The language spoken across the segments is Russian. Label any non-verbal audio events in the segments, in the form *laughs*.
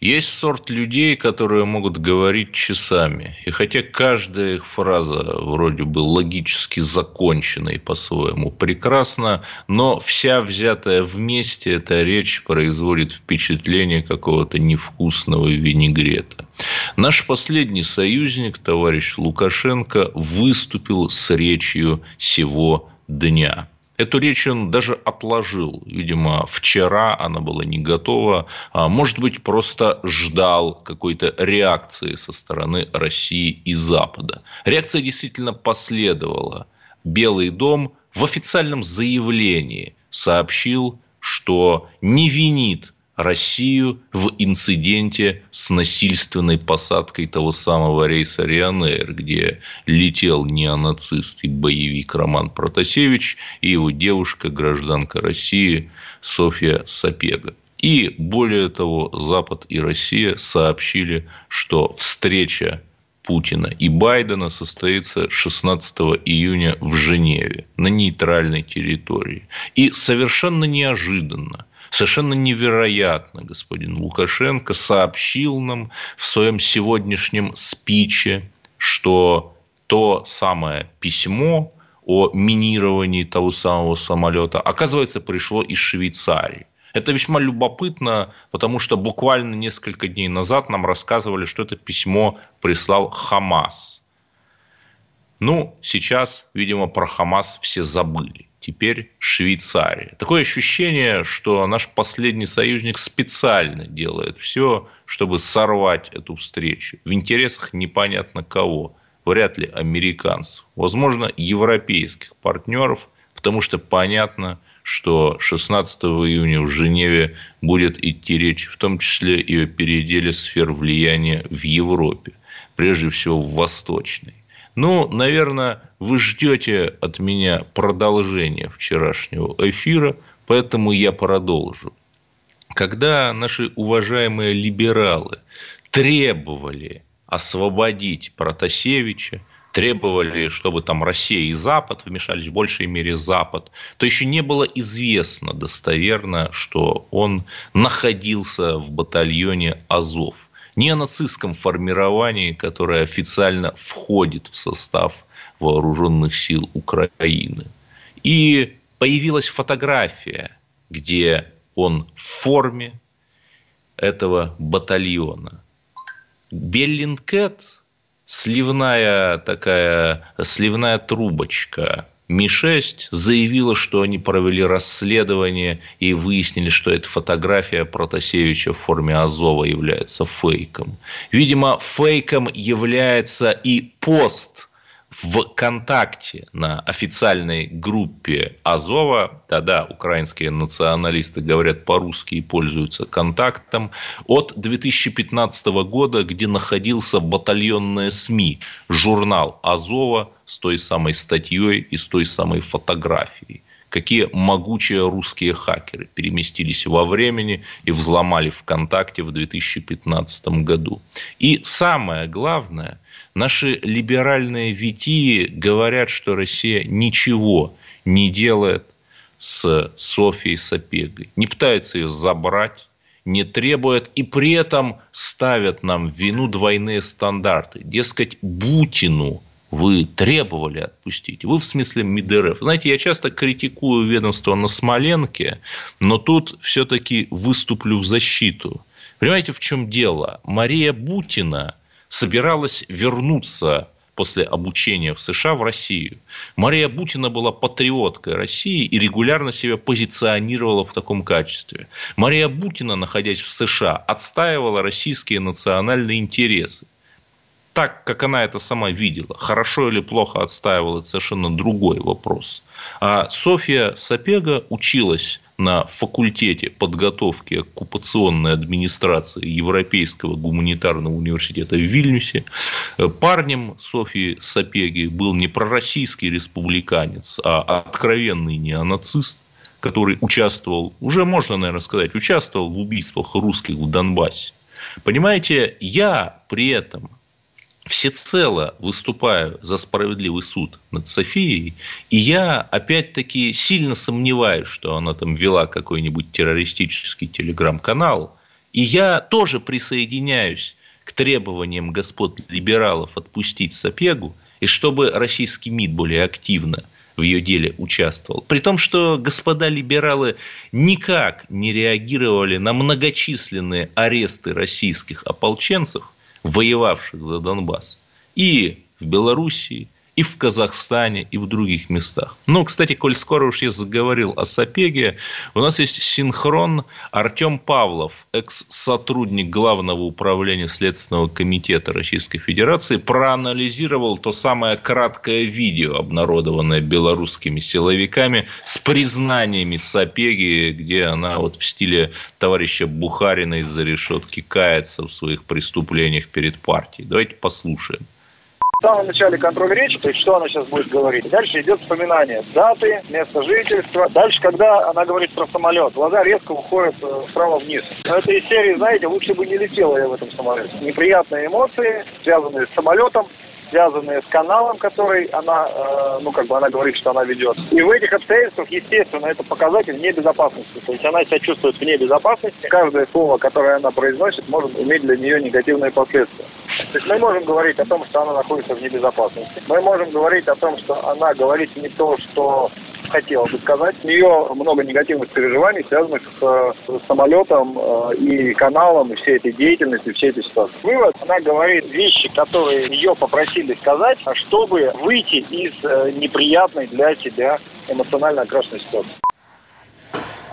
Есть сорт людей, которые могут говорить часами. И хотя каждая их фраза вроде бы логически закончена и по-своему прекрасна, но вся взятая вместе эта речь производит впечатление какого-то невкусного винегрета. Наш последний союзник, товарищ Лукашенко, выступил с речью сего дня. Эту речь он даже отложил. Видимо, вчера она была не готова. А может быть, просто ждал какой-то реакции со стороны России и Запада. Реакция действительно последовала. Белый дом в официальном заявлении сообщил, что не винит Россию в инциденте с насильственной посадкой того самого рейса Ryanair, где летел неонацист и боевик Роман Протасевич и его девушка, гражданка России Софья Сапега. И более того, Запад и Россия сообщили, что встреча Путина и Байдена состоится 16 июня в Женеве на нейтральной территории. И совершенно неожиданно совершенно невероятно господин Лукашенко сообщил нам в своем сегодняшнем спиче, что то самое письмо о минировании того самого самолета, оказывается, пришло из Швейцарии. Это весьма любопытно, потому что буквально несколько дней назад нам рассказывали, что это письмо прислал Хамас. Ну, сейчас, видимо, про Хамас все забыли теперь Швейцария. Такое ощущение, что наш последний союзник специально делает все, чтобы сорвать эту встречу. В интересах непонятно кого. Вряд ли американцев. Возможно, европейских партнеров, потому что понятно, что 16 июня в Женеве будет идти речь, в том числе и о переделе сфер влияния в Европе, прежде всего в Восточной. Ну, наверное, вы ждете от меня продолжения вчерашнего эфира, поэтому я продолжу. Когда наши уважаемые либералы требовали освободить Протасевича, требовали, чтобы там Россия и Запад вмешались, в большей мере Запад, то еще не было известно достоверно, что он находился в батальоне Азов неонацистском формировании, которое официально входит в состав вооруженных сил Украины. И появилась фотография, где он в форме этого батальона. Беллинкет, сливная такая, сливная трубочка Ми-6 заявила, что они провели расследование и выяснили, что эта фотография Протасевича в форме Азова является фейком. Видимо, фейком является и пост ВКонтакте на официальной группе Азова, да-да, украинские националисты говорят по-русски и пользуются контактом, от 2015 года, где находился батальонная СМИ, журнал Азова с той самой статьей и с той самой фотографией какие могучие русские хакеры переместились во времени и взломали ВКонтакте в 2015 году. И самое главное, наши либеральные витии говорят, что Россия ничего не делает с Софией Сапегой, не пытается ее забрать, не требует и при этом ставят нам в вину двойные стандарты. Дескать, Бутину вы требовали отпустить. Вы в смысле МИДРФ. Знаете, я часто критикую ведомство на Смоленке, но тут все-таки выступлю в защиту. Понимаете, в чем дело? Мария Бутина собиралась вернуться после обучения в США в Россию. Мария Бутина была патриоткой России и регулярно себя позиционировала в таком качестве. Мария Бутина, находясь в США, отстаивала российские национальные интересы так, как она это сама видела. Хорошо или плохо отстаивала, это совершенно другой вопрос. А Софья Сапега училась на факультете подготовки оккупационной администрации Европейского гуманитарного университета в Вильнюсе. Парнем Софьи Сапеги был не пророссийский республиканец, а откровенный неонацист. который участвовал, уже можно, наверное, сказать, участвовал в убийствах русских в Донбассе. Понимаете, я при этом всецело выступаю за справедливый суд над Софией, и я, опять-таки, сильно сомневаюсь, что она там вела какой-нибудь террористический телеграм-канал, и я тоже присоединяюсь к требованиям господ либералов отпустить Сапегу, и чтобы российский МИД более активно в ее деле участвовал. При том, что господа либералы никак не реагировали на многочисленные аресты российских ополченцев, воевавших за Донбасс. И в Белоруссии, и в Казахстане, и в других местах. Ну, кстати, коль скоро уж я заговорил о Сапеге, у нас есть синхрон Артем Павлов, экс-сотрудник Главного управления Следственного комитета Российской Федерации, проанализировал то самое краткое видео, обнародованное белорусскими силовиками с признаниями Сапеги, где она вот в стиле товарища Бухарина из-за решетки кается в своих преступлениях перед партией. Давайте послушаем. В самом начале контроль речи, то есть что она сейчас будет говорить. Дальше идет вспоминание даты, место жительства. Дальше, когда она говорит про самолет, глаза резко уходят э, справа вниз. Но это из серии, знаете, лучше бы не летела я в этом самолете. Неприятные эмоции, связанные с самолетом, связанные с каналом, который она, э, ну, как бы она говорит, что она ведет. И в этих обстоятельствах, естественно, это показатель небезопасности. То есть она себя чувствует вне безопасности. Каждое слово, которое она произносит, может иметь для нее негативные последствия. То есть мы можем говорить о том, что она находится в небезопасности. Мы можем говорить о том, что она говорит не то, что хотела бы сказать. У нее много негативных переживаний, связанных с, с самолетом э, и каналом, и всей этой деятельностью, всей этой ситуации. Вывод, она говорит вещи, которые ее попросили сказать, чтобы выйти из э, неприятной для себя эмоционально окрашенной ситуации.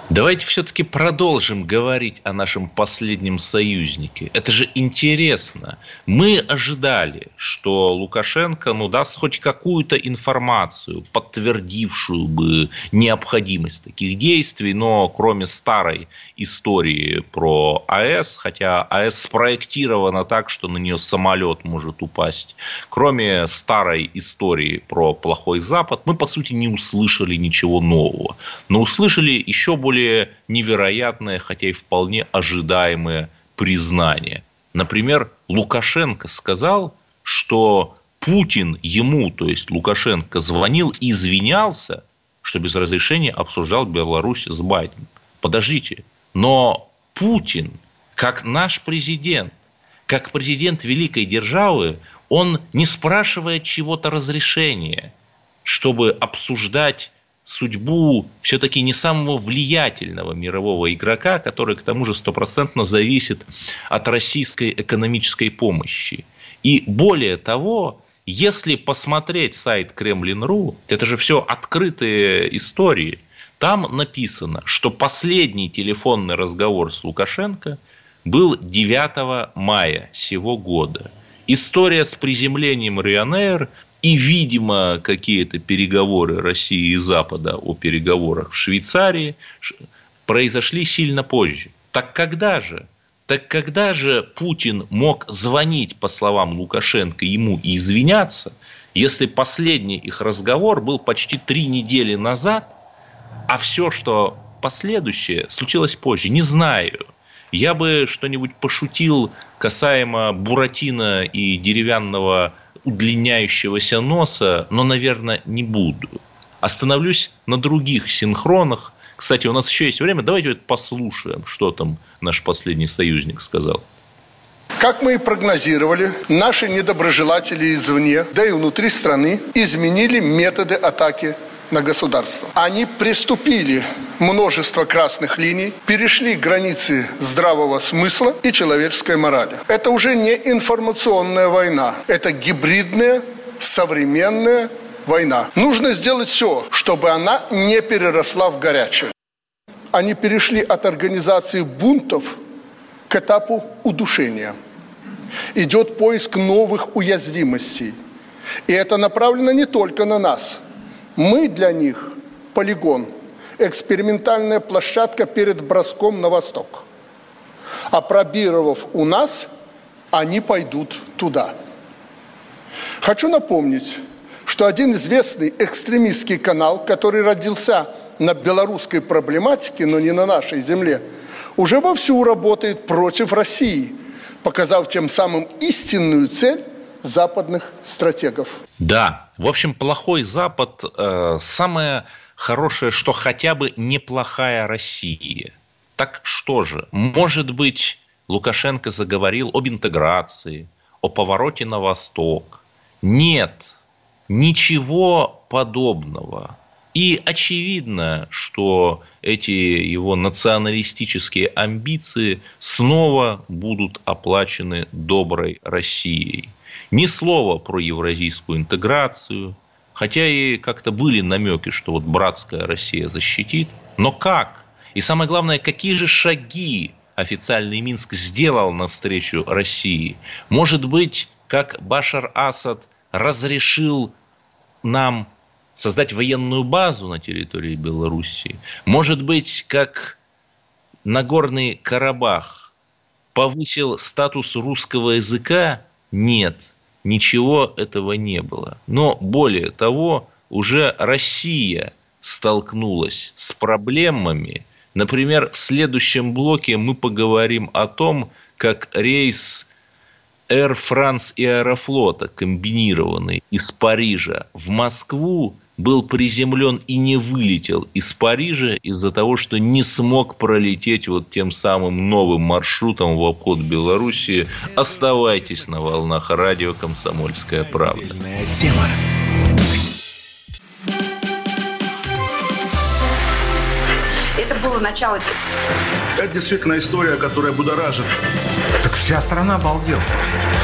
Давайте все-таки продолжим говорить о нашем последнем союзнике. Это же интересно. Мы ожидали, что Лукашенко ну, даст хоть какую-то информацию, подтвердившую бы необходимость таких действий, но кроме старой истории про АЭС, хотя АЭС спроектирована так, что на нее самолет может упасть, кроме старой истории про плохой Запад, мы, по сути, не услышали ничего нового. Но услышали еще более более невероятное, хотя и вполне ожидаемое признание. Например, Лукашенко сказал, что Путин ему, то есть Лукашенко, звонил и извинялся, что без разрешения обсуждал Беларусь с Байденом. Подождите, но Путин, как наш президент, как президент великой державы, он не спрашивает чего-то разрешения, чтобы обсуждать судьбу все-таки не самого влиятельного мирового игрока, который к тому же стопроцентно зависит от российской экономической помощи. И более того, если посмотреть сайт Кремлин.ру, это же все открытые истории, там написано, что последний телефонный разговор с Лукашенко был 9 мая сего года. История с приземлением Ryanair и, видимо, какие-то переговоры России и Запада о переговорах в Швейцарии произошли сильно позже. Так когда же? Так когда же Путин мог звонить, по словам Лукашенко, ему и извиняться, если последний их разговор был почти три недели назад, а все, что последующее, случилось позже? Не знаю. Я бы что-нибудь пошутил касаемо Буратино и деревянного удлиняющегося носа, но, наверное, не буду. Остановлюсь на других синхронах. Кстати, у нас еще есть время. Давайте вот послушаем, что там наш последний союзник сказал. Как мы и прогнозировали, наши недоброжелатели извне, да и внутри страны, изменили методы атаки на государство. Они приступили множество красных линий, перешли границы здравого смысла и человеческой морали. Это уже не информационная война, это гибридная, современная война. Нужно сделать все, чтобы она не переросла в горячее. Они перешли от организации бунтов к этапу удушения. Идет поиск новых уязвимостей. И это направлено не только на нас – мы для них полигон, экспериментальная площадка перед броском на восток. А пробировав у нас, они пойдут туда. Хочу напомнить, что один известный экстремистский канал, который родился на белорусской проблематике, но не на нашей земле, уже вовсю работает против России, показав тем самым истинную цель западных стратегов. Да, в общем, плохой Запад э, самое хорошее, что хотя бы неплохая Россия. Так что же, может быть, Лукашенко заговорил об интеграции, о повороте на восток. Нет, ничего подобного. И очевидно, что эти его националистические амбиции снова будут оплачены доброй Россией. Ни слова про евразийскую интеграцию, хотя и как-то были намеки, что вот братская Россия защитит. Но как? И самое главное, какие же шаги официальный Минск сделал навстречу России? Может быть, как Башар Асад разрешил нам создать военную базу на территории Белоруссии. Может быть, как Нагорный Карабах повысил статус русского языка? Нет, ничего этого не было. Но более того, уже Россия столкнулась с проблемами. Например, в следующем блоке мы поговорим о том, как рейс Air France и Аэрофлота, комбинированный из Парижа в Москву, был приземлен и не вылетел из Парижа из-за того, что не смог пролететь вот тем самым новым маршрутом в обход Белоруссии. Оставайтесь на волнах радио «Комсомольская правда». Тема. Это было начало. Это действительно история, которая будоражит. Так вся страна обалдела.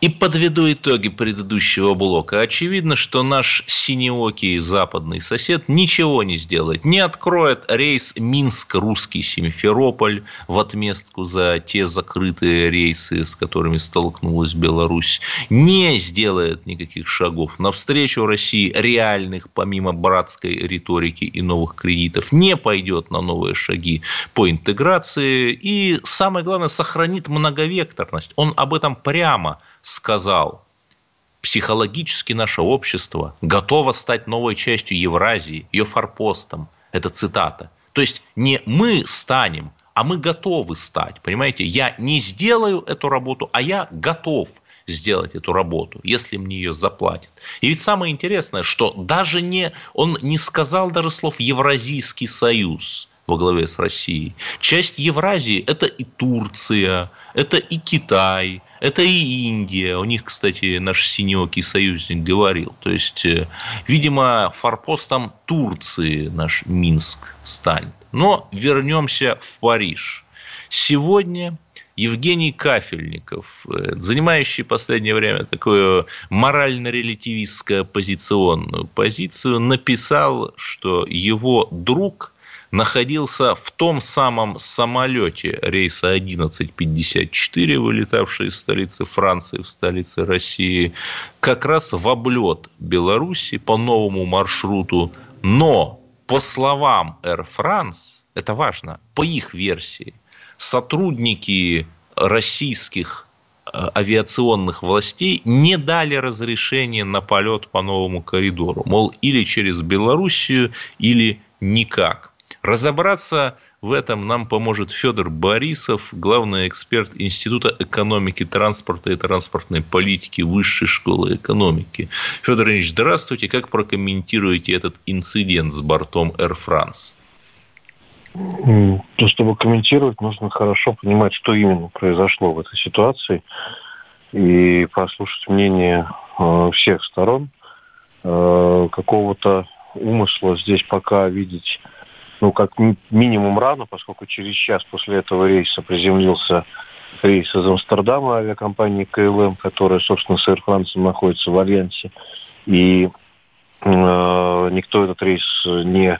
И подведу итоги предыдущего блока. Очевидно, что наш синеокий западный сосед ничего не сделает. Не откроет рейс Минск-Русский Симферополь в отместку за те закрытые рейсы, с которыми столкнулась Беларусь. Не сделает никаких шагов навстречу России, реальных, помимо братской риторики и новых кредитов. Не пойдет на новые шаги по интеграции. И самое главное, сохранит многовекторность. Он об этом прямо сказал, психологически наше общество готово стать новой частью Евразии, ее форпостом. Это цитата. То есть не мы станем, а мы готовы стать. Понимаете, я не сделаю эту работу, а я готов сделать эту работу, если мне ее заплатят. И ведь самое интересное, что даже не, он не сказал даже слов Евразийский союз во главе с Россией. Часть Евразии – это и Турция, это и Китай, это и Индия. У них, кстати, наш синеокий союзник говорил. То есть, э, видимо, форпостом Турции наш Минск станет. Но вернемся в Париж. Сегодня Евгений Кафельников, э, занимающий в последнее время такую морально-релятивистскую оппозиционную позицию, написал, что его друг – находился в том самом самолете рейса 1154, вылетавший из столицы Франции в столице России, как раз в облет Беларуси по новому маршруту. Но, по словам Air France, это важно, по их версии, сотрудники российских э, авиационных властей не дали разрешения на полет по новому коридору. Мол, или через Белоруссию, или никак. Разобраться в этом нам поможет Федор Борисов, главный эксперт Института экономики, транспорта и транспортной политики Высшей школы экономики. Федор Ильич, здравствуйте. Как прокомментируете этот инцидент с бортом Air France? То, чтобы комментировать, нужно хорошо понимать, что именно произошло в этой ситуации и послушать мнение э, всех сторон. Э, какого-то умысла здесь пока видеть ну, как минимум рано, поскольку через час после этого рейса приземлился рейс из Амстердама авиакомпании КЛМ, которая, собственно, с Air находится в Альянсе. И э, никто этот рейс не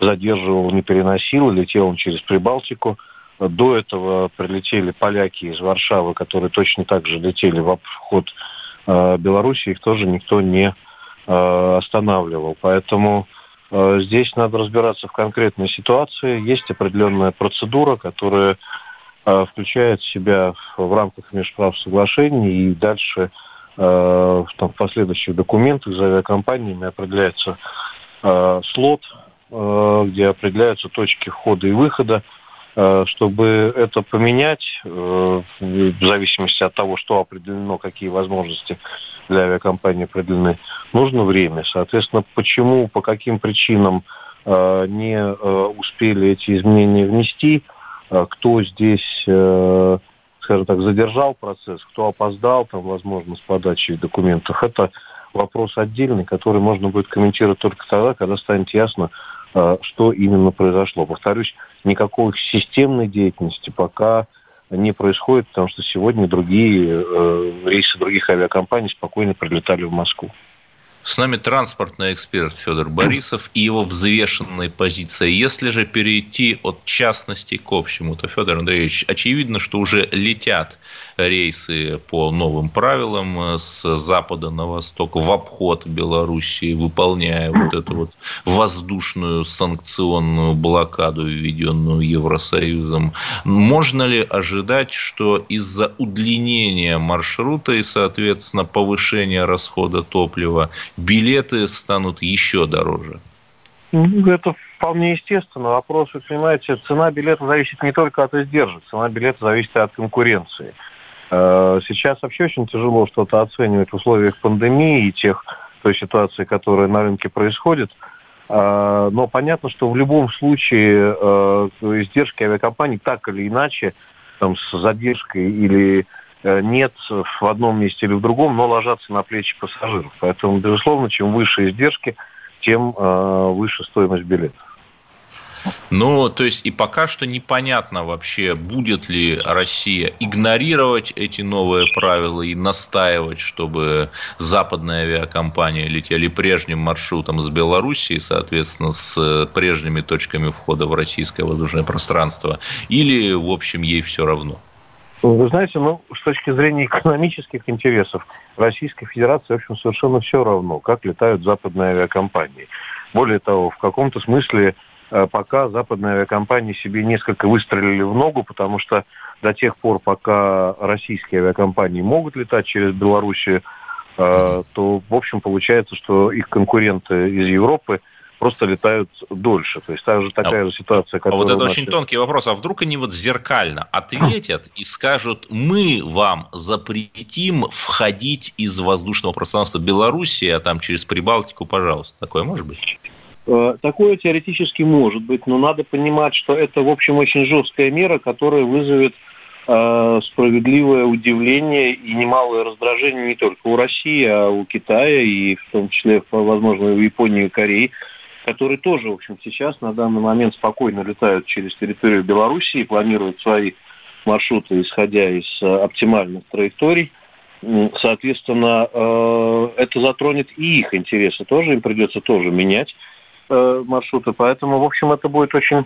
задерживал, не переносил, летел он через Прибалтику. До этого прилетели поляки из Варшавы, которые точно так же летели в обход э, Беларуси, их тоже никто не э, останавливал. Поэтому э, здесь надо разбираться в конкретной ситуации. Есть определенная процедура, которая э, включает в себя в рамках межправ соглашений и дальше э, там, в последующих документах за авиакомпаниями определяется э, слот, э, где определяются точки входа и выхода Э, чтобы это поменять, э, в зависимости от того, что определено, какие возможности для авиакомпании определены, нужно время. Соответственно, почему, по каким причинам э, не успели эти изменения внести, кто здесь, скажем так, задержал процесс, кто опоздал, там, возможно, с подачей документов, это вопрос отдельный, который можно будет комментировать только тогда, когда станет ясно, Э, что именно произошло. Повторюсь, никакой системной деятельности пока не происходит, потому что сегодня другие э, рейсы других авиакомпаний спокойно прилетали в Москву. С нами транспортный эксперт Федор Борисов и его взвешенная позиция. Если же перейти от частности к общему, то, Федор Андреевич, очевидно, что уже летят рейсы по новым правилам с запада на восток в обход Белоруссии, выполняя вот эту вот воздушную санкционную блокаду, введенную Евросоюзом. Можно ли ожидать, что из-за удлинения маршрута и, соответственно, повышения расхода топлива билеты станут еще дороже? Ну, это вполне естественно. Вопрос, вы понимаете, цена билета зависит не только от издержек, цена билета зависит от конкуренции. Э, сейчас вообще очень тяжело что-то оценивать в условиях пандемии и тех той ситуации, которая на рынке происходит. Э, но понятно, что в любом случае э, издержки авиакомпаний так или иначе, там, с задержкой или нет в одном месте или в другом, но ложатся на плечи пассажиров. Поэтому, безусловно, чем выше издержки, тем выше стоимость билета. Ну, то есть и пока что непонятно вообще, будет ли Россия игнорировать эти новые правила и настаивать, чтобы западные авиакомпании летели прежним маршрутом с Белоруссии, соответственно, с прежними точками входа в российское воздушное пространство, или, в общем, ей все равно? Вы знаете, ну, с точки зрения экономических интересов Российской Федерации, в общем, совершенно все равно, как летают западные авиакомпании. Более того, в каком-то смысле Э, пока западные авиакомпании себе несколько выстрелили в ногу, потому что до тех пор, пока российские авиакомпании могут летать через Белоруссию, э, то, в общем, получается, что их конкуренты из Европы просто летают дольше. То есть также такая а, же ситуация, которая... А вот это очень тонкий вопрос. А вдруг они вот зеркально ответят и скажут, мы вам запретим входить из воздушного пространства Белоруссии, а там через Прибалтику, пожалуйста. Такое может быть? Э, такое теоретически может быть, но надо понимать, что это, в общем, очень жесткая мера, которая вызовет э, справедливое удивление и немалое раздражение не только у России, а у Китая и в том числе, возможно, у Японии и Кореи, которые тоже, в общем, сейчас на данный момент спокойно летают через территорию Белоруссии планируют свои маршруты, исходя из э, оптимальных траекторий. Соответственно, э, это затронет и их интересы тоже, им придется тоже менять э, маршруты. Поэтому, в общем, это будет очень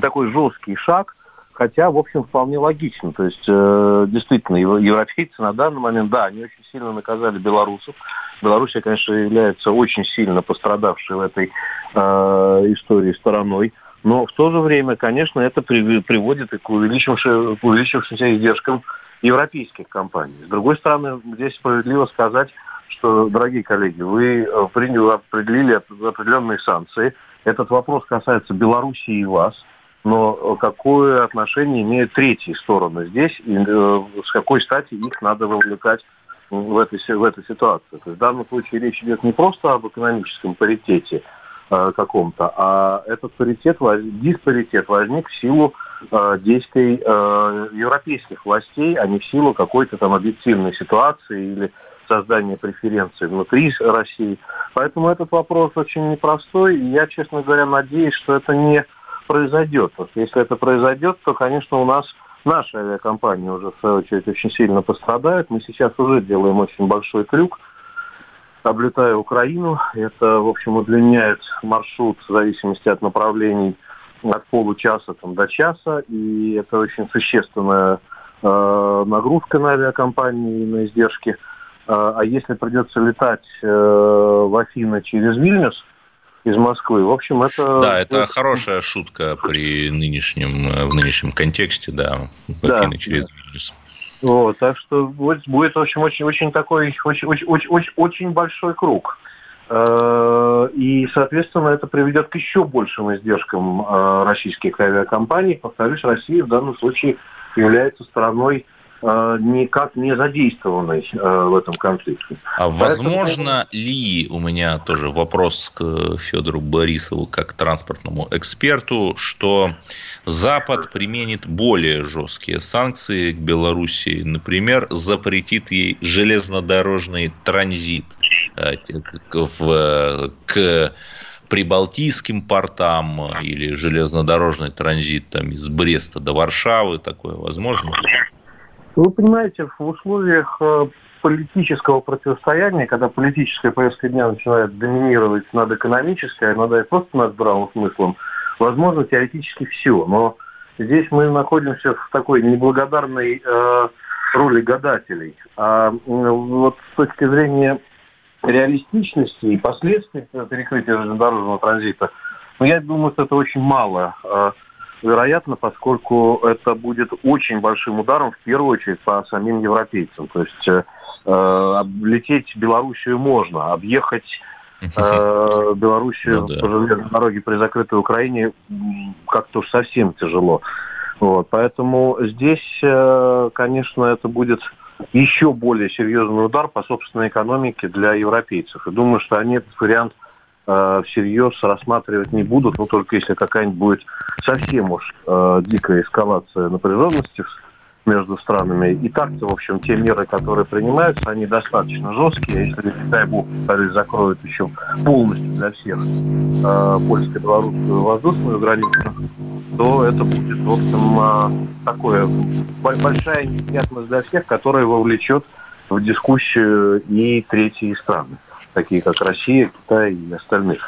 такой жесткий шаг, хотя, в общем, вполне логично. То есть, э, действительно, европейцы на данный момент, да, они очень сильно наказали белорусов. Белоруссия, конечно, является очень сильно пострадавшей в этой э, истории стороной. Но в то же время, конечно, это приводит и к к увеличившимся издержкам европейских компаний. С другой стороны, здесь справедливо сказать, что, дорогие коллеги, вы приняли, определили определенные санкции. Этот вопрос касается Белоруссии и вас. Но э, какое отношение имеют третьи стороны здесь, и э, с какой стати их надо вовлекать в, этой, в этой ситуации? То есть в данном случае речь идет не просто об экономическом паритете э, каком-то, а этот паритет, диспаритет возник в силу действий европейских властей, а не в силу какой-то там объективной ситуации или создания преференций внутри России. Поэтому этот вопрос очень непростой, и я, честно говоря, надеюсь, что это не произойдет. Вот если это произойдет, то, конечно, у нас наши авиакомпании уже, в свою очередь, очень сильно пострадают. Мы сейчас уже делаем очень большой трюк, облетая Украину. Это, в общем, удлиняет маршрут в зависимости от направлений от получаса там, до часа, и это очень существенная э, нагрузка на авиакомпании и на издержки. Э, а если придется летать э, в Афины через Вильнюс из Москвы, в общем, это... Да, это хорошая шутка при нынешнем, в нынешнем контексте, да, Афины да, через да. Вильнюс. Вот, так что будет, будет в общем, очень, очень такой, очень, очень, очень, очень большой круг. Э, и, соответственно, это приведет к еще большим издержкам э, российских авиакомпаний. Повторюсь, Россия в данном случае является страной э, никак не задействованной в этом конфликте. А Поэтому... возможно ли, у меня тоже вопрос к Федору Борисову как транспортному эксперту, что Запад применит более жесткие санкции к Белоруссии, например, запретит ей железнодорожный транзит э, в, к прибалтийским портам или железнодорожный транзит там, из Бреста до Варшавы, такое возможно? Вы понимаете, в условиях э, политического противостояния, когда политическая повестка дня начинает доминировать над экономической, а иногда и просто над здравым смыслом, возможно теоретически все, но здесь мы находимся в такой неблагодарной э, роли гадателей. А вот с точки зрения реалистичности и последствий перекрытия железнодорожного транзита, ну, я думаю, что это очень мало э, вероятно, поскольку это будет очень большим ударом, в первую очередь, по самим европейцам. То есть э, э лететь в Белоруссию можно, объехать Э, *laughs* Белоруссию ну, да. по железной дороге при закрытой Украине как-то уж совсем тяжело. Вот, поэтому здесь, э, конечно, это будет еще более серьезный удар по собственной экономике для европейцев. И думаю, что они этот вариант э, всерьез рассматривать не будут, ну только если какая-нибудь будет совсем уж э, дикая эскалация напряженности между странами. И так-то, в общем, те меры, которые принимаются, они достаточно жесткие. Если, не дай бог, закроют еще полностью для всех э, польско-белорусскую воздушную границу, то это будет, в общем, э, такое большая неприятность для всех, которая вовлечет в дискуссию и третьи страны, такие как Россия, Китай и остальных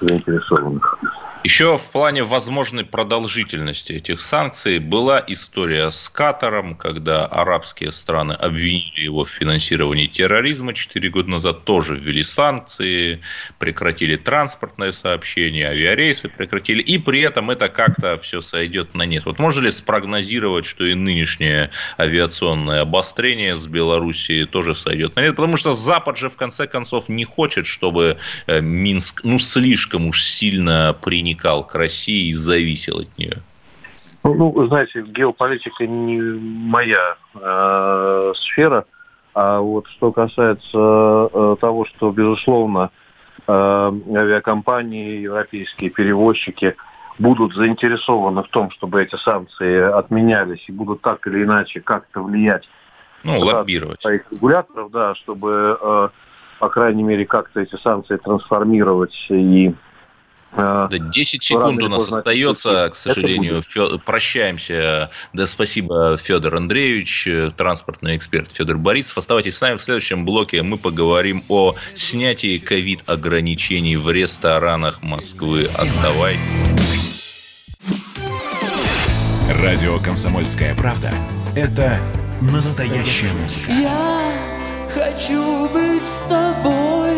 заинтересованных. Еще в плане возможной продолжительности этих санкций была история с Катаром, когда арабские страны обвинили его в финансировании терроризма. Четыре года назад тоже ввели санкции, прекратили транспортное сообщение, авиарейсы прекратили. И при этом это как-то все сойдет на нет. Вот можно ли спрогнозировать, что и нынешнее авиационное обострение с Белоруссией тоже сойдет на нет? Потому что Запад же в конце концов не хочет, чтобы э, Минск ну слишком уж сильно принял приникал к России и зависел от нее? Ну, ну знаете, геополитика не моя э, сфера, а вот что касается э, того, что, безусловно, э, авиакомпании, европейские перевозчики будут заинтересованы в том, чтобы эти санкции отменялись и будут так или иначе как-то влиять ну, лоббировать. своих регуляторов, да, чтобы, э, по крайней мере, как-то эти санкции трансформировать и да, 10 секунд у нас остается, к сожалению. Фё... Прощаемся. Да, спасибо, Федор Андреевич, транспортный эксперт Федор Борисов. Оставайтесь с нами в следующем блоке. Мы поговорим о снятии ковид-ограничений в ресторанах Москвы. Оставайтесь. Радио «Комсомольская правда» – это настоящая музыка. Я хочу быть с тобой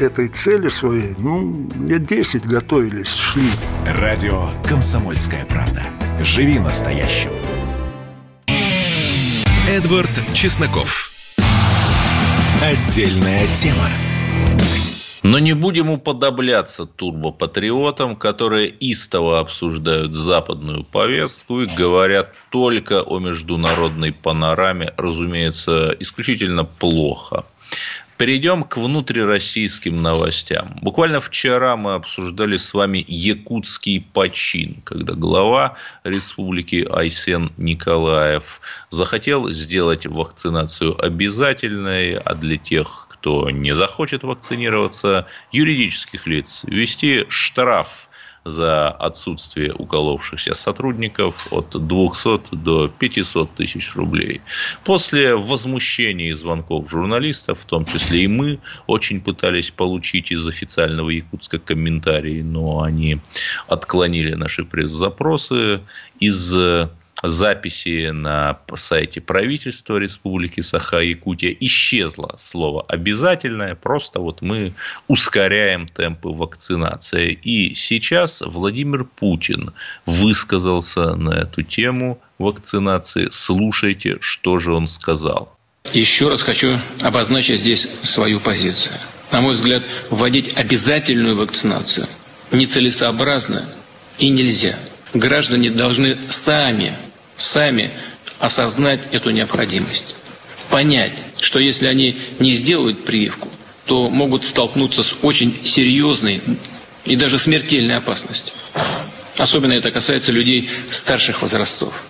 к этой цели своей, ну, лет 10 готовились, шли. Радио «Комсомольская правда». Живи настоящим. Эдвард Чесноков. Отдельная тема. Но не будем уподобляться турбопатриотам, которые истово обсуждают западную повестку и говорят только о международной панораме, разумеется, исключительно плохо. Перейдем к внутрироссийским новостям. Буквально вчера мы обсуждали с вами якутский почин, когда глава республики Айсен Николаев захотел сделать вакцинацию обязательной, а для тех, кто не захочет вакцинироваться, юридических лиц ввести штраф за отсутствие уколовшихся сотрудников от 200 до 500 тысяч рублей. После возмущения и звонков журналистов, в том числе и мы, очень пытались получить из официального Якутска комментарии, но они отклонили наши пресс-запросы. Из записи на сайте правительства Республики Саха-Якутия исчезло слово «обязательное», просто вот мы ускоряем темпы вакцинации. И сейчас Владимир Путин высказался на эту тему вакцинации. Слушайте, что же он сказал. Еще раз хочу обозначить здесь свою позицию. На мой взгляд, вводить обязательную вакцинацию нецелесообразно и нельзя. Граждане должны сами сами осознать эту необходимость. Понять, что если они не сделают прививку, то могут столкнуться с очень серьезной и даже смертельной опасностью. Особенно это касается людей старших возрастов.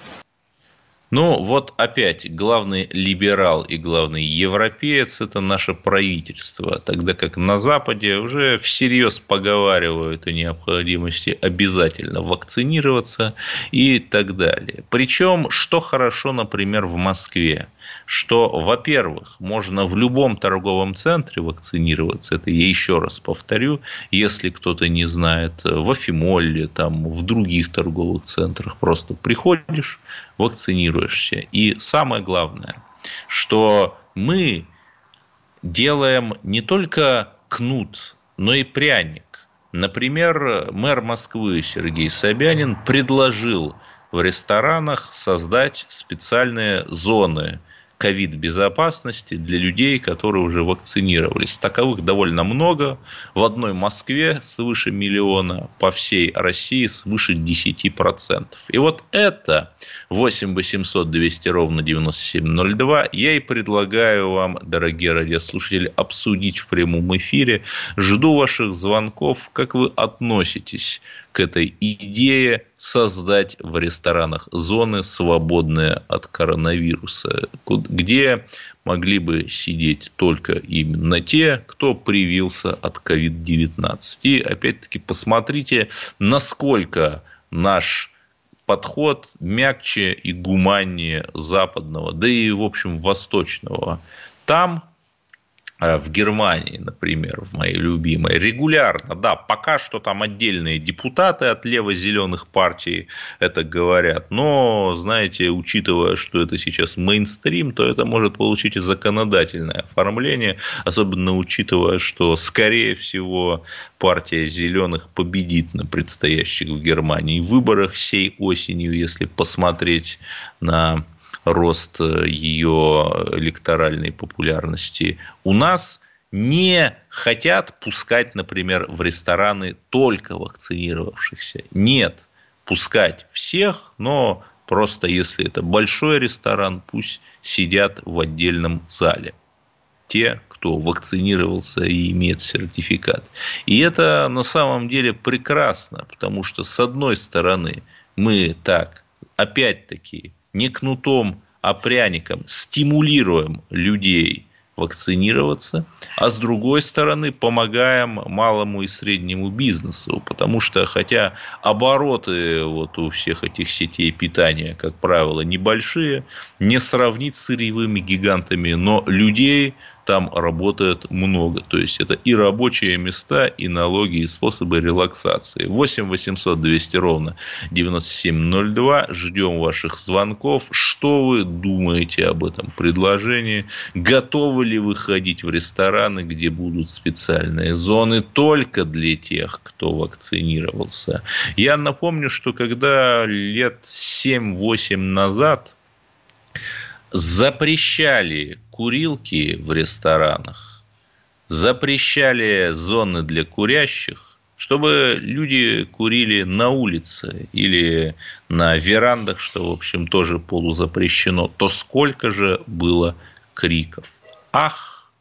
Ну, вот опять, главный либерал и главный европеец – это наше правительство, тогда как на Западе уже всерьез поговаривают о необходимости обязательно вакцинироваться и так далее. Причем, что хорошо, например, в Москве, что, во-первых, можно в любом торговом центре вакцинироваться, это я еще раз повторю, если кто-то не знает, в Афимолле, там, в других торговых центрах, просто приходишь, вакцинируешься. И самое главное, что мы делаем не только кнут, но и пряник. Например, мэр Москвы Сергей Собянин предложил в ресторанах создать специальные зоны ковид-безопасности для людей, которые уже вакцинировались. Таковых довольно много. В одной Москве свыше миллиона, по всей России свыше 10%. И вот это 8 800 200 ровно 9702 я и предлагаю вам, дорогие радиослушатели, обсудить в прямом эфире. Жду ваших звонков. Как вы относитесь к этой идее создать в ресторанах зоны, свободные от коронавируса, где могли бы сидеть только именно те, кто привился от COVID-19. И опять-таки посмотрите, насколько наш подход мягче и гуманнее западного, да и, в общем, восточного. Там в Германии, например, в моей любимой, регулярно, да, пока что там отдельные депутаты от лево-зеленых партий это говорят, но, знаете, учитывая, что это сейчас мейнстрим, то это может получить и законодательное оформление, особенно учитывая, что, скорее всего, партия зеленых победит на предстоящих в Германии выборах сей осенью, если посмотреть на рост э, ее электоральной популярности. У нас не хотят пускать, например, в рестораны только вакцинировавшихся. Нет, пускать всех, но просто если это большой ресторан, пусть сидят в отдельном зале. Те, кто вакцинировался и имеет сертификат. И это на самом деле прекрасно, потому что с одной стороны мы так, опять-таки, не кнутом, а пряником стимулируем людей вакцинироваться, а с другой стороны помогаем малому и среднему бизнесу, потому что хотя обороты вот у всех этих сетей питания, как правило, небольшие, не сравнить с сырьевыми гигантами, но людей там работает много. То есть, это и рабочие места, и налоги, и способы релаксации. 8 800 200 ровно 9702. Ждем ваших звонков. Что вы думаете об этом предложении? Готовы ли вы ходить в рестораны, где будут специальные зоны только для тех, кто вакцинировался? Я напомню, что когда лет 7-8 назад запрещали курилки в ресторанах, запрещали зоны для курящих, чтобы люди курили на улице или на верандах, что, в общем, тоже полузапрещено, то сколько же было криков. Ах,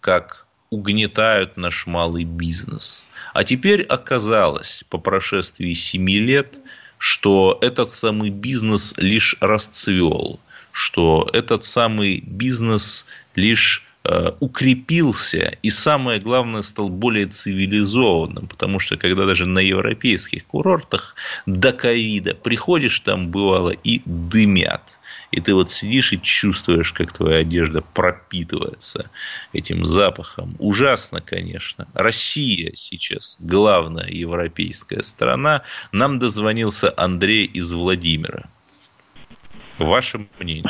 как угнетают наш малый бизнес. А теперь оказалось, по прошествии семи лет, что этот самый бизнес лишь расцвел, что этот самый бизнес лишь э, укрепился и самое главное стал более цивилизованным, потому что когда даже на европейских курортах до ковида приходишь, там бывало и дымят. И ты вот сидишь и чувствуешь, как твоя одежда пропитывается этим запахом. Ужасно, конечно. Россия сейчас главная европейская страна. Нам дозвонился Андрей из Владимира. Ваше мнение?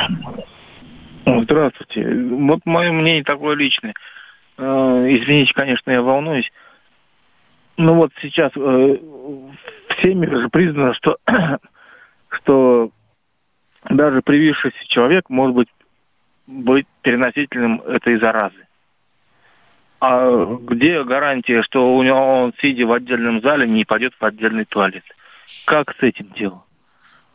Здравствуйте. Вот мое мнение такое личное. Э, извините, конечно, я волнуюсь. Ну вот сейчас э, всеми же признано, что, *clears throat* что даже привившийся человек может быть, быть переносителем этой заразы. А где гарантия, что у него он, сидя в отдельном зале, не пойдет в отдельный туалет? Как с этим делом?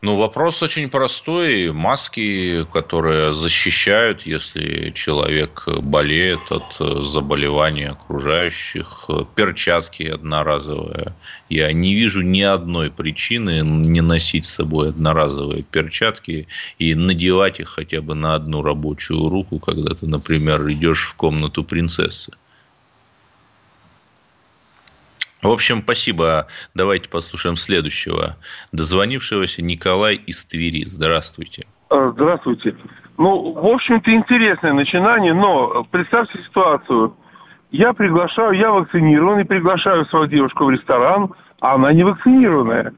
Ну, вопрос очень простой. Маски, которые защищают, если человек болеет от заболевания окружающих, перчатки одноразовые. Я не вижу ни одной причины не носить с собой одноразовые перчатки и надевать их хотя бы на одну рабочую руку, когда ты, например, идешь в комнату принцессы. В общем, спасибо. Давайте послушаем следующего. Дозвонившегося Николай из Твери. Здравствуйте. А, здравствуйте. Ну, в общем-то, интересное начинание, но представьте ситуацию. Я приглашаю, я вакцинированный, приглашаю свою девушку в ресторан, а она не вакцинированная.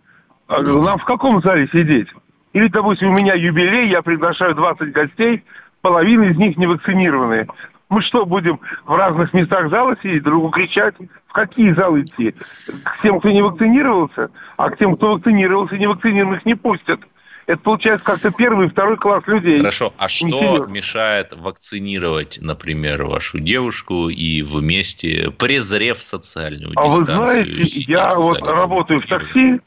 А нам в каком зале сидеть? Или, допустим, у меня юбилей, я приглашаю 20 гостей, половина из них не вакцинированные. Мы что, будем в разных местах зала сидеть, другу кричать? В какие залы идти? К тем, кто не вакцинировался, а к тем, кто вакцинировался, не вакцинированных не пустят. Это получается как-то первый и второй класс людей. Хорошо, а что Интересно. мешает вакцинировать, например, вашу девушку и вместе, презрев социальную а дистанцию? А вы знаете, я вот работаю в такси,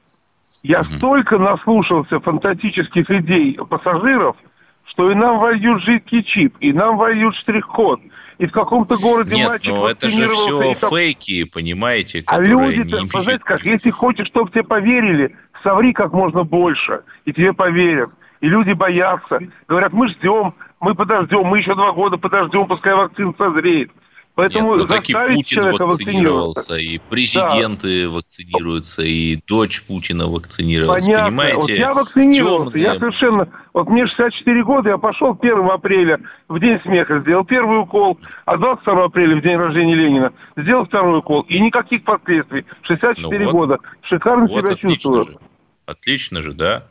я угу. столько наслушался фантастических идей пассажиров, что и нам вольют жидкий чип, и нам вольют штрих-код, и в каком-то городе Нет, мальчик но это же все там... фейки, понимаете, А люди, не знаете как, если хочешь, чтобы тебе поверили, соври как можно больше, и тебе поверят. И люди боятся. Говорят, мы ждем, мы подождем, мы еще два года подождем, пускай вакцина созреет. Поэтому Нет, ну, так и Путин вакцинировался, и президенты да. вакцинируются, и дочь Путина вакцинировалась. Понятно. Понимаете? Вот я вакцинировался, темные... я совершенно... Вот мне 64 года, я пошел 1 апреля в День смеха, сделал первый укол, а 22 апреля, в день рождения Ленина, сделал второй укол. И никаких последствий. 64 ну вот, года. Шикарно вот себя чувствую. Же. Отлично же, да?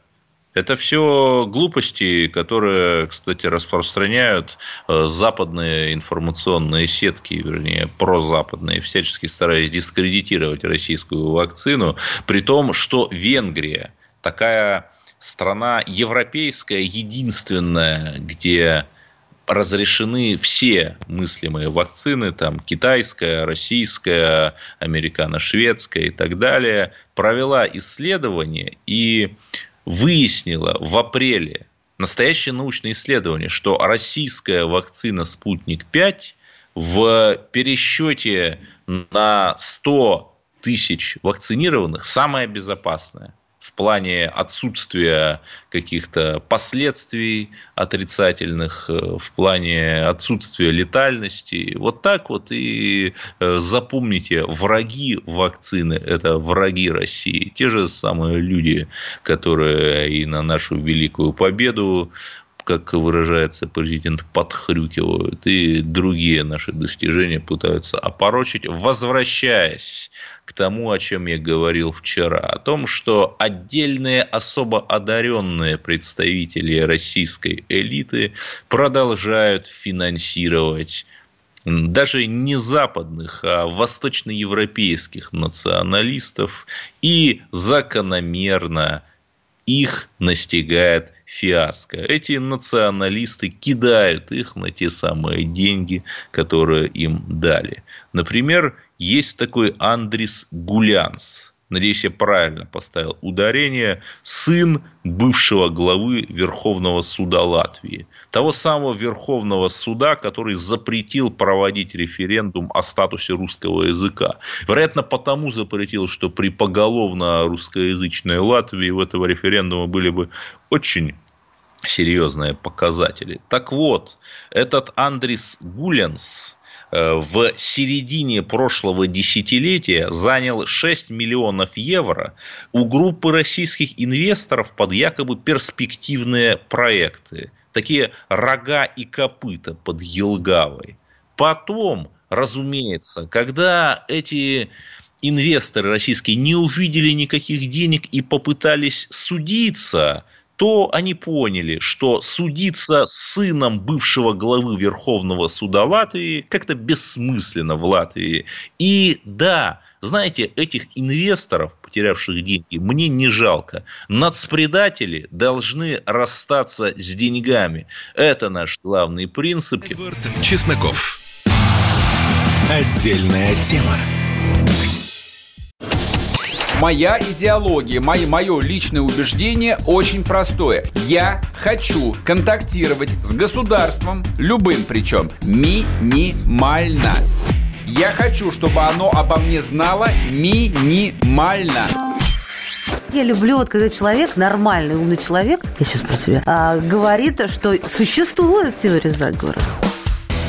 Это все глупости, которые, кстати, распространяют э, западные информационные сетки, вернее, прозападные, всячески стараясь дискредитировать российскую вакцину, при том, что Венгрия такая страна европейская, единственная, где разрешены все мыслимые вакцины, там китайская, российская, американо-шведская и так далее, провела исследование и выяснила в апреле настоящее научное исследование, что российская вакцина «Спутник-5» в пересчете на 100 тысяч вакцинированных самая безопасная в плане отсутствия каких-то последствий отрицательных, э, в плане отсутствия летальности. Вот так вот и э, запомните, враги вакцины – это враги России. Те же самые люди, которые и на нашу великую победу как выражается президент, подхрюкивают, и другие наши достижения пытаются опорочить, возвращаясь к тому, о чем я говорил вчера, о том, что отдельные особо одаренные представители российской элиты продолжают финансировать даже не западных, а восточноевропейских националистов и закономерно их настигает фиаско. Эти националисты кидают их на те самые деньги, которые им дали. Например, есть такой Андрис Гулянс. Надеюсь, я правильно поставил ударение, сын бывшего главы Верховного суда Латвии. Того самого Верховного суда, который запретил проводить референдум о статусе русского языка. Вероятно, потому запретил, что при поголовно русскоязычной Латвии в этого референдума были бы очень серьезные показатели. Так вот, этот Андрис Гуленс, в середине прошлого десятилетия занял 6 миллионов евро у группы российских инвесторов под якобы перспективные проекты. Такие рога и копыта под Елгавой. Потом, разумеется, когда эти инвесторы российские не увидели никаких денег и попытались судиться – то они поняли, что судиться с сыном бывшего главы Верховного суда Латвии как-то бессмысленно в Латвии. И да, знаете, этих инвесторов, потерявших деньги, мне не жалко. Нацпредатели должны расстаться с деньгами. Это наш главный принцип. Эдвард Чесноков. Отдельная тема. Моя идеология, мое, мое личное убеждение очень простое. Я хочу контактировать с государством, любым причем, минимально. Я хочу, чтобы оно обо мне знало минимально. Я люблю, вот когда человек, нормальный, умный человек, я сейчас про тебя, а, говорит, что существует теория заговора.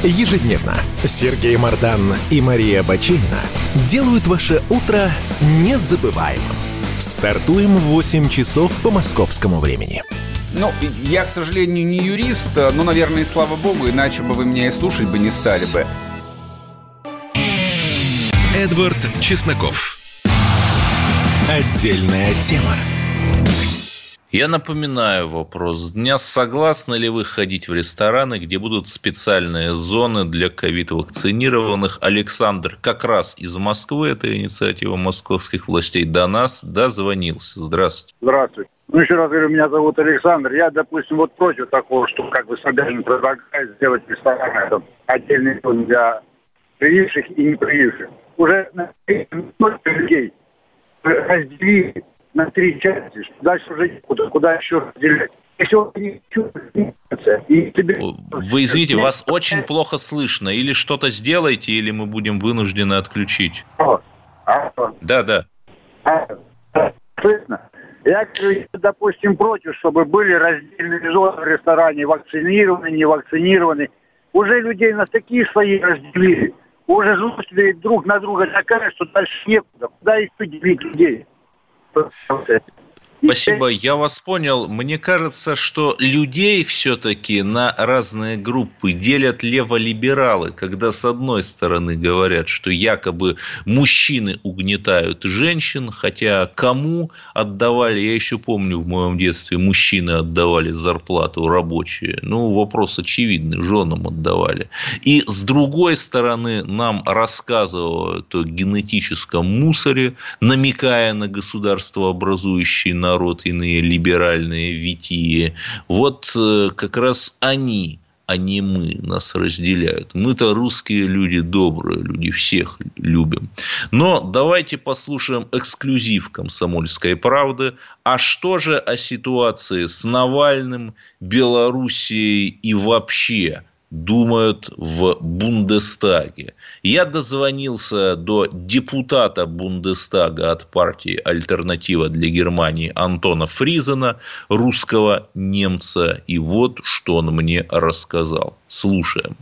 Ежедневно Сергей Мардан и Мария Бачинина делают ваше утро незабываемым. Стартуем в 8 часов по московскому времени. Ну, я, к сожалению, не юрист, но, наверное, и слава богу, иначе бы вы меня и слушать бы не стали бы. Эдвард Чесноков. Отдельная тема. Я напоминаю вопрос дня. Согласны ли вы ходить в рестораны, где будут специальные зоны для ковид-вакцинированных? Александр как раз из Москвы, это инициатива московских властей, до нас дозвонился. Здравствуйте. Здравствуйте. Ну, еще раз говорю, меня зовут Александр. Я, допустим, вот против такого, что как бы Собянин предлагает сделать рестораны это отдельный зон для прививших и не прививших. Уже на людей разделили на три части. Дальше уже куда, куда еще разделять. Вы извините, вас очень плохо слышно. Или что-то сделайте, или мы будем вынуждены отключить. Да, да. Слышно? Я, допустим, против, чтобы были раздельные зоны в ресторане, вакцинированные, не вакцинированные. Уже людей на такие слои разделили. Уже злость друг на друга такая, что дальше некуда. Куда их делить людей? что-то Спасибо, я вас понял. Мне кажется, что людей все-таки на разные группы делят леволибералы, когда с одной стороны говорят, что якобы мужчины угнетают женщин, хотя кому отдавали, я еще помню в моем детстве, мужчины отдавали зарплату рабочие. Ну, вопрос очевидный, женам отдавали. И с другой стороны нам рассказывают о генетическом мусоре, намекая на государство образующий народ, иные либеральные витии. Вот э, как раз они а не мы, нас разделяют. Мы-то русские люди добрые, люди всех любим. Но давайте послушаем эксклюзив «Комсомольской правды». А что же о ситуации с Навальным, Белоруссией и вообще думают в Бундестаге. Я дозвонился до депутата Бундестага от партии «Альтернатива для Германии» Антона Фризена, русского немца, и вот что он мне рассказал. Слушаем.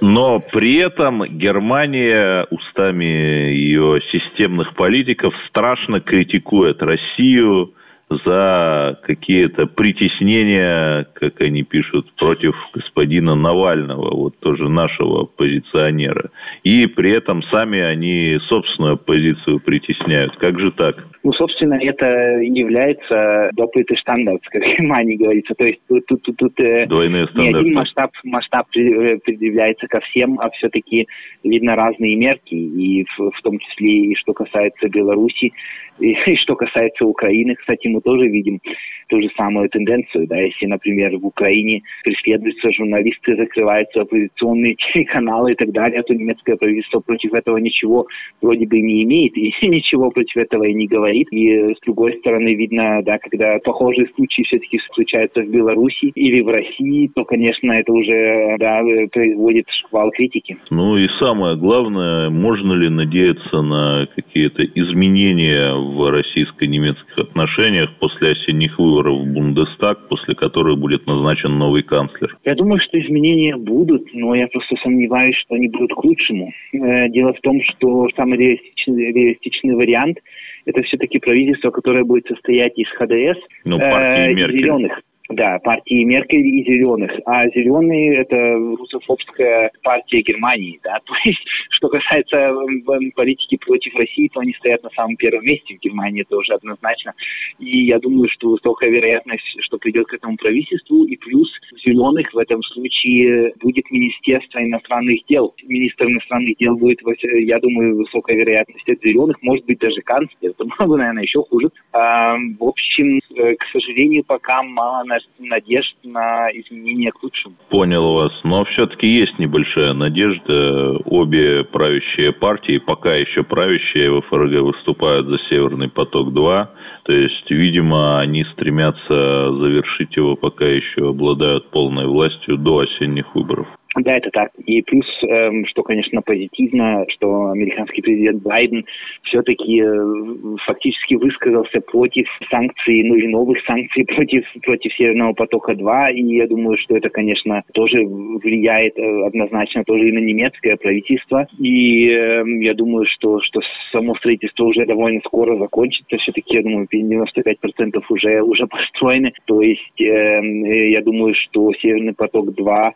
Но при этом Германия устами ее системных политиков страшно критикует Россию, за какие-то притеснения, как они пишут, против господина Навального, вот тоже нашего оппозиционера. И при этом сами они собственную оппозицию притесняют. Как же так? Ну, собственно, это является доплытый стандарт, как *laughs* в Германии говорится. То есть тут, тут, тут, тут э, Двойные не один масштаб, масштаб э, предъявляется ко всем, а все-таки видно разные мерки. И в, в том числе, и что касается Беларуси, *laughs* И, что касается Украины, кстати, мы тоже видим ту же самую тенденцию. Да, если, например, в Украине преследуются журналисты, закрываются оппозиционные *laughs* телеканалы и так далее, то немецкое правительство против этого ничего вроде бы не имеет и *laughs* ничего против этого и не говорит. И с другой стороны, видно, да, когда похожие случаи все-таки случаются в Беларуси или в России, то, конечно, это уже да, производит шквал критики. Ну и самое главное, можно ли надеяться на какие-то изменения в российско-немецких отношениях после осенних выборов в Бундестаг, после которых будет назначен новый канцлер? Я думаю, что изменения будут, но я просто сомневаюсь, что они будут к лучшему. Э, дело в том, что самый реалистичный, реалистичный вариант это все-таки правительство, которое будет состоять из ХДС ну, партии э, Меркель. зеленых. Да, партии Меркель и Зеленых. А Зеленые – это русофобская партия Германии. Да? *laughs* То есть, что касается м, политики против России, то они стоят на самом первом месте в Германии, это уже однозначно. И я думаю, что высокая вероятность, что придет к этому правительству. И плюс Зеленых в этом случае будет Министерство иностранных дел. Министр иностранных дел будет, я думаю, высокая вероятность от Зеленых, может быть, даже канцлер. *laughs* Это было бы, наверное, еще хуже. В общем, э, к сожалению, пока мало надежд на изменения к лучшему. Понял вас. Но все-таки есть небольшая надежда. Обе правящие партии, пока еще правящие в ФРГ, выступают за «Северный поток-2». То есть, видимо, они стремятся завершить его, пока еще обладают полной властью до осенних выборов. Да, это так. И плюс, эм, что, конечно, позитивно, что американский президент Байден все-таки э, фактически высказался против санкций, ну или новых санкций *laughs* против, против Северного потока-2. И я думаю, что это, конечно, тоже влияет э, однозначно тоже и на немецкое правительство. И э, я думаю, что, что само строительство уже довольно скоро закончится. Все-таки, я думаю, 95% уже, уже построены. То есть э, я думаю, что Северный поток-2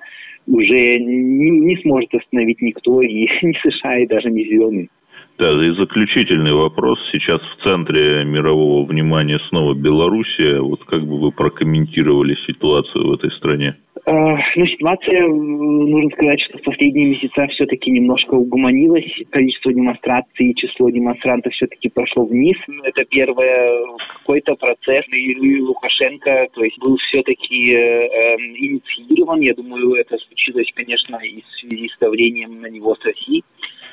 уже не, не сможет остановить никто, и *laughs* не США, и даже не зеленый. Да, и заключительный вопрос. Сейчас в центре мирового внимания снова Белоруссия. Вот как бы вы прокомментировали ситуацию в этой стране? Ну, ситуация, нужно сказать, что в последние месяца все-таки немножко угомонилась. Количество демонстраций, число демонстрантов все-таки пошло вниз. Это первое, какой-то процесс. И Лукашенко, то есть, был все-таки э, инициирован. Я думаю, это случилось, конечно, и в связи с давлением на него с России,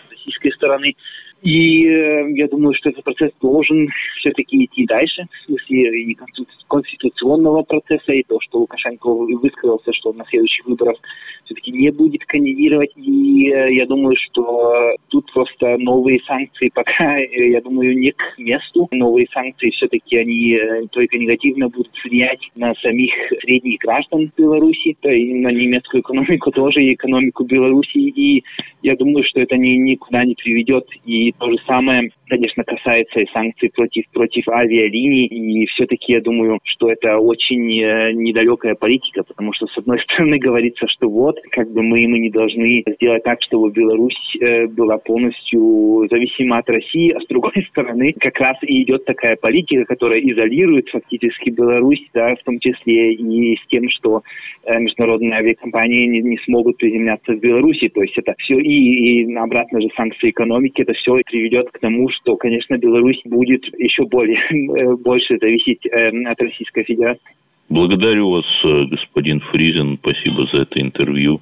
с российской стороны. И э, я думаю, что этот процесс должен все-таки идти дальше, в смысле и конституционного процесса, и то, что Лукашенко высказался, что он на следующих выборах все-таки не будет кандидировать. И э, я думаю, что тут просто новые санкции пока, э, я думаю, не к месту. Новые санкции все-таки они э, только негативно будут влиять на самих средних граждан Беларуси, да и на немецкую экономику тоже, и экономику Беларуси. И я думаю, что это ни, никуда не приведет. И то же самое, конечно, касается и санкций против, против авиалиний. И все-таки я думаю, что это очень э, недалекая политика, потому что, с одной *laughs* стороны, говорится, что вот, как бы мы, мы не должны сделать так, чтобы Беларусь э, была полностью зависима от России, а с другой *laughs* стороны, как раз и идет такая политика, которая изолирует фактически Беларусь, да, в том числе и с тем, что э, международные авиакомпании не, не смогут приземляться в Беларуси. То есть это все и, и обратно же санкции экономики, это все приведет к тому, что, конечно, Беларусь будет еще более, *laughs* больше зависеть э, от Российской Федерации. Благодарю вас, э, господин Фризин. Спасибо за это интервью.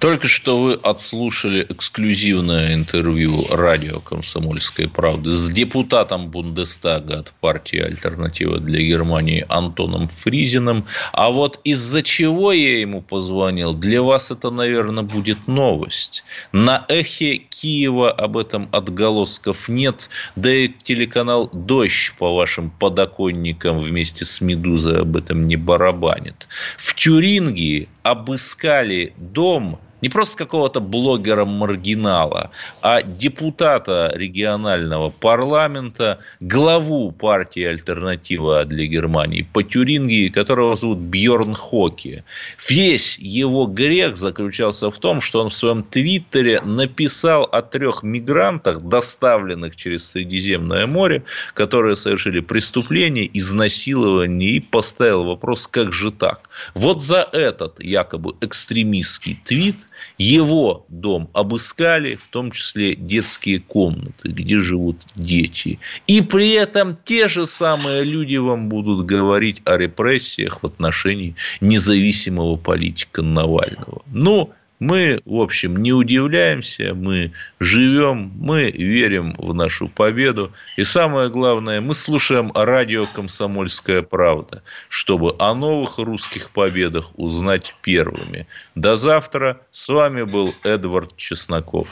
Только что вы отслушали эксклюзивное интервью радио «Комсомольской правды» с депутатом Бундестага от партии «Альтернатива для Германии» Антоном Фризиным. А вот из-за чего я ему позвонил, для вас это, наверное, будет новость. На эхе Киева об этом отголосков нет, да и телеканал «Дождь» по вашим подоконникам вместе с «Медузой» об этом не барабанит. В Тюрингии обыскали дом не просто какого-то блогера-маргинала, а депутата регионального парламента, главу партии «Альтернатива для Германии» по Тюрингии, которого зовут Бьорн Хоки. Весь его грех заключался в том, что он в своем твиттере написал о трех мигрантах, доставленных через Средиземное море, которые совершили преступление, изнасилование и поставил вопрос, как же так. Вот за этот якобы экстремистский твит Его дом обыскали, в том числе детские комнаты, где живут дети. И при этом те же самые люди вам будут говорить о репрессиях в отношении независимого политика Навального. Ну, мы, в общем, не удивляемся, мы живем, мы верим в нашу победу. И самое главное, мы слушаем радио «Комсомольская правда», чтобы о новых русских победах узнать первыми. До завтра. С вами был Эдвард Чесноков.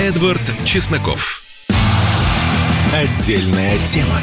Эдвард Чесноков. Отдельная тема.